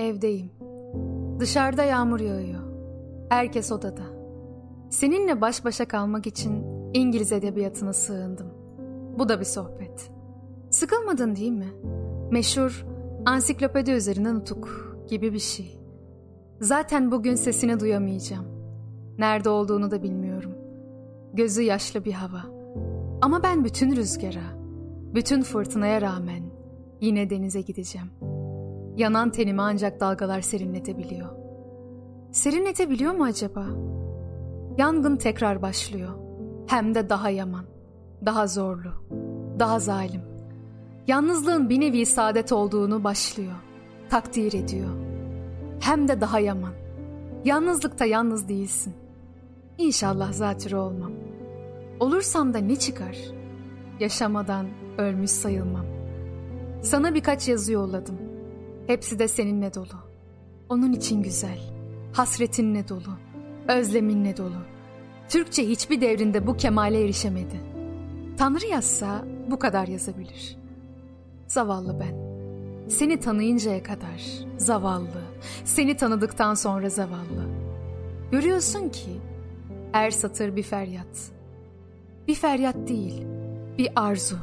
Evdeyim. Dışarıda yağmur yağıyor. Herkes odada. Seninle baş başa kalmak için İngiliz edebiyatına sığındım. Bu da bir sohbet. Sıkılmadın değil mi? Meşhur ansiklopedi üzerinden nutuk gibi bir şey. Zaten bugün sesini duyamayacağım. Nerede olduğunu da bilmiyorum. Gözü yaşlı bir hava. Ama ben bütün rüzgara, bütün fırtınaya rağmen yine denize gideceğim. Yanan tenimi ancak dalgalar serinletebiliyor. Serinletebiliyor mu acaba? Yangın tekrar başlıyor. Hem de daha yaman, daha zorlu, daha zalim. Yalnızlığın bir nevi saadet olduğunu başlıyor. Takdir ediyor. Hem de daha yaman. Yalnızlıkta yalnız değilsin. İnşallah zatürre olmam. Olursam da ne çıkar? Yaşamadan ölmüş sayılmam. Sana birkaç yazı yolladım. Hepsi de seninle dolu. Onun için güzel. Hasretinle dolu. Özleminle dolu. Türkçe hiçbir devrinde bu kemale erişemedi. Tanrı yazsa bu kadar yazabilir. Zavallı ben. Seni tanıyıncaya kadar zavallı. Seni tanıdıktan sonra zavallı. Görüyorsun ki her satır bir feryat. Bir feryat değil, bir arzu.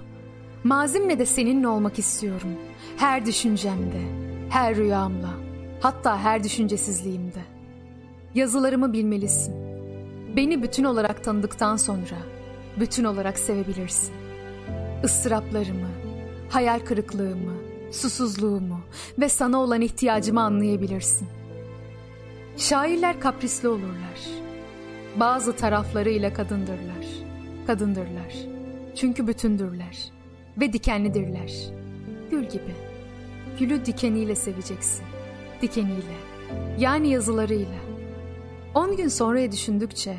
Mazimle de seninle olmak istiyorum. Her düşüncemde, her rüyamla, hatta her düşüncesizliğimde. Yazılarımı bilmelisin. Beni bütün olarak tanıdıktan sonra bütün olarak sevebilirsin. Isıraplarımı, hayal kırıklığımı, susuzluğumu ve sana olan ihtiyacımı anlayabilirsin. Şairler kaprisli olurlar. Bazı taraflarıyla kadındırlar. Kadındırlar. Çünkü bütündürler ve dikenlidirler. Gül gibi. Gülü dikeniyle seveceksin. Dikeniyle. Yani yazılarıyla. On gün sonraya düşündükçe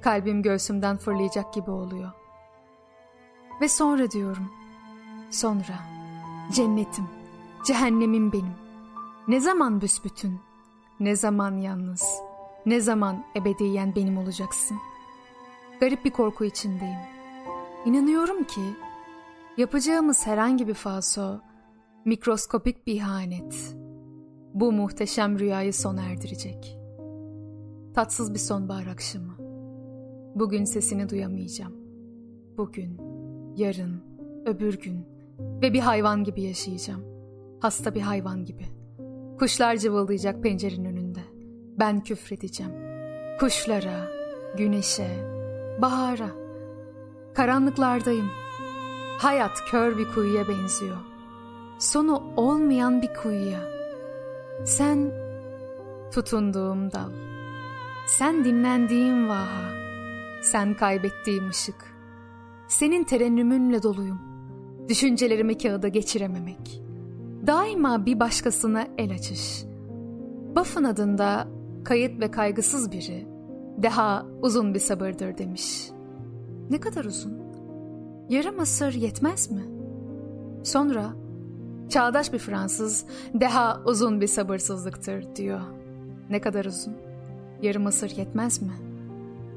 kalbim göğsümden fırlayacak gibi oluyor. Ve sonra diyorum. Sonra. Cennetim. Cehennemim benim. Ne zaman büsbütün. Ne zaman yalnız. Ne zaman ebediyen benim olacaksın. Garip bir korku içindeyim. İnanıyorum ki yapacağımız herhangi bir falso mikroskopik bir ihanet. Bu muhteşem rüyayı sona erdirecek. Tatsız bir sonbahar akşamı. Bugün sesini duyamayacağım. Bugün, yarın, öbür gün ve bir hayvan gibi yaşayacağım. Hasta bir hayvan gibi. Kuşlar cıvıldayacak pencerenin önünde. Ben küfredeceğim. Kuşlara, güneşe, bahara. Karanlıklardayım. Hayat kör bir kuyuya benziyor. Sonu olmayan bir kuyuya. Sen tutunduğum dal. Sen dinlendiğim vaha. Sen kaybettiğim ışık. Senin terennümünle doluyum. Düşüncelerimi kağıda geçirememek. Daima bir başkasına el açış. Buffon adında kayıt ve kaygısız biri daha uzun bir sabırdır demiş. Ne kadar uzun? Yarım asır yetmez mi? Sonra çağdaş bir Fransız daha uzun bir sabırsızlıktır diyor. Ne kadar uzun? Yarım asır yetmez mi?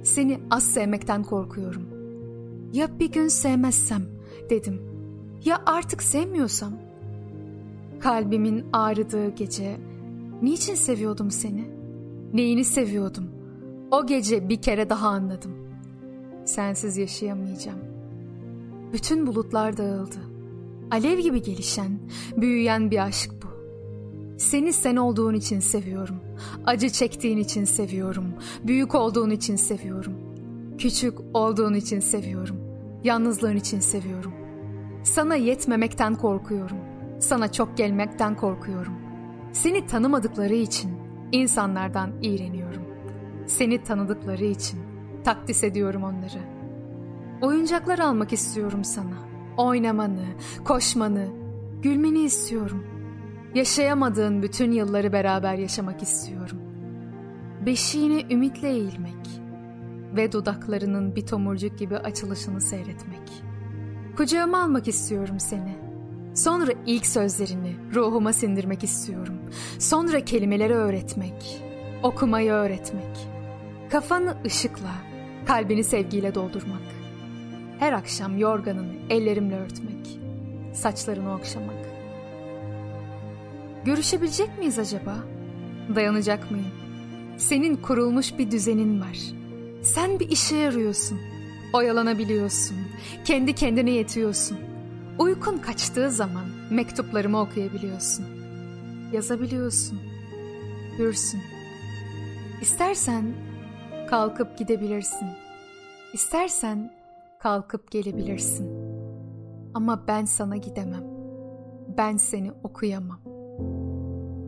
Seni az sevmekten korkuyorum. Ya bir gün sevmezsem dedim. Ya artık sevmiyorsam? Kalbimin ağrıdığı gece niçin seviyordum seni? Neyini seviyordum? O gece bir kere daha anladım. Sensiz yaşayamayacağım. Bütün bulutlar dağıldı. Alev gibi gelişen, büyüyen bir aşk bu. Seni sen olduğun için seviyorum. Acı çektiğin için seviyorum. Büyük olduğun için seviyorum. Küçük olduğun için seviyorum. Yalnızlığın için seviyorum. Sana yetmemekten korkuyorum. Sana çok gelmekten korkuyorum. Seni tanımadıkları için insanlardan iğreniyorum. Seni tanıdıkları için takdis ediyorum onları. Oyuncaklar almak istiyorum sana. Oynamanı, koşmanı, gülmeni istiyorum. Yaşayamadığın bütün yılları beraber yaşamak istiyorum. Beşiğine ümitle eğilmek ve dudaklarının bir tomurcuk gibi açılışını seyretmek. Kucağıma almak istiyorum seni. Sonra ilk sözlerini ruhuma sindirmek istiyorum. Sonra kelimeleri öğretmek, okumayı öğretmek. Kafanı ışıkla, kalbini sevgiyle doldurmak. Her akşam yorganını ellerimle örtmek, saçlarını okşamak. Görüşebilecek miyiz acaba? Dayanacak mıyım? Senin kurulmuş bir düzenin var. Sen bir işe yarıyorsun. Oyalanabiliyorsun. Kendi kendine yetiyorsun. Uykun kaçtığı zaman mektuplarımı okuyabiliyorsun. Yazabiliyorsun. Hürsün. İstersen kalkıp gidebilirsin. İstersen kalkıp gelebilirsin. Ama ben sana gidemem. Ben seni okuyamam.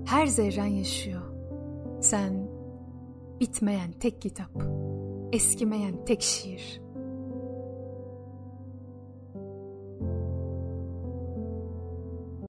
Her zerren yaşıyor. Sen bitmeyen tek kitap, eskimeyen tek şiir.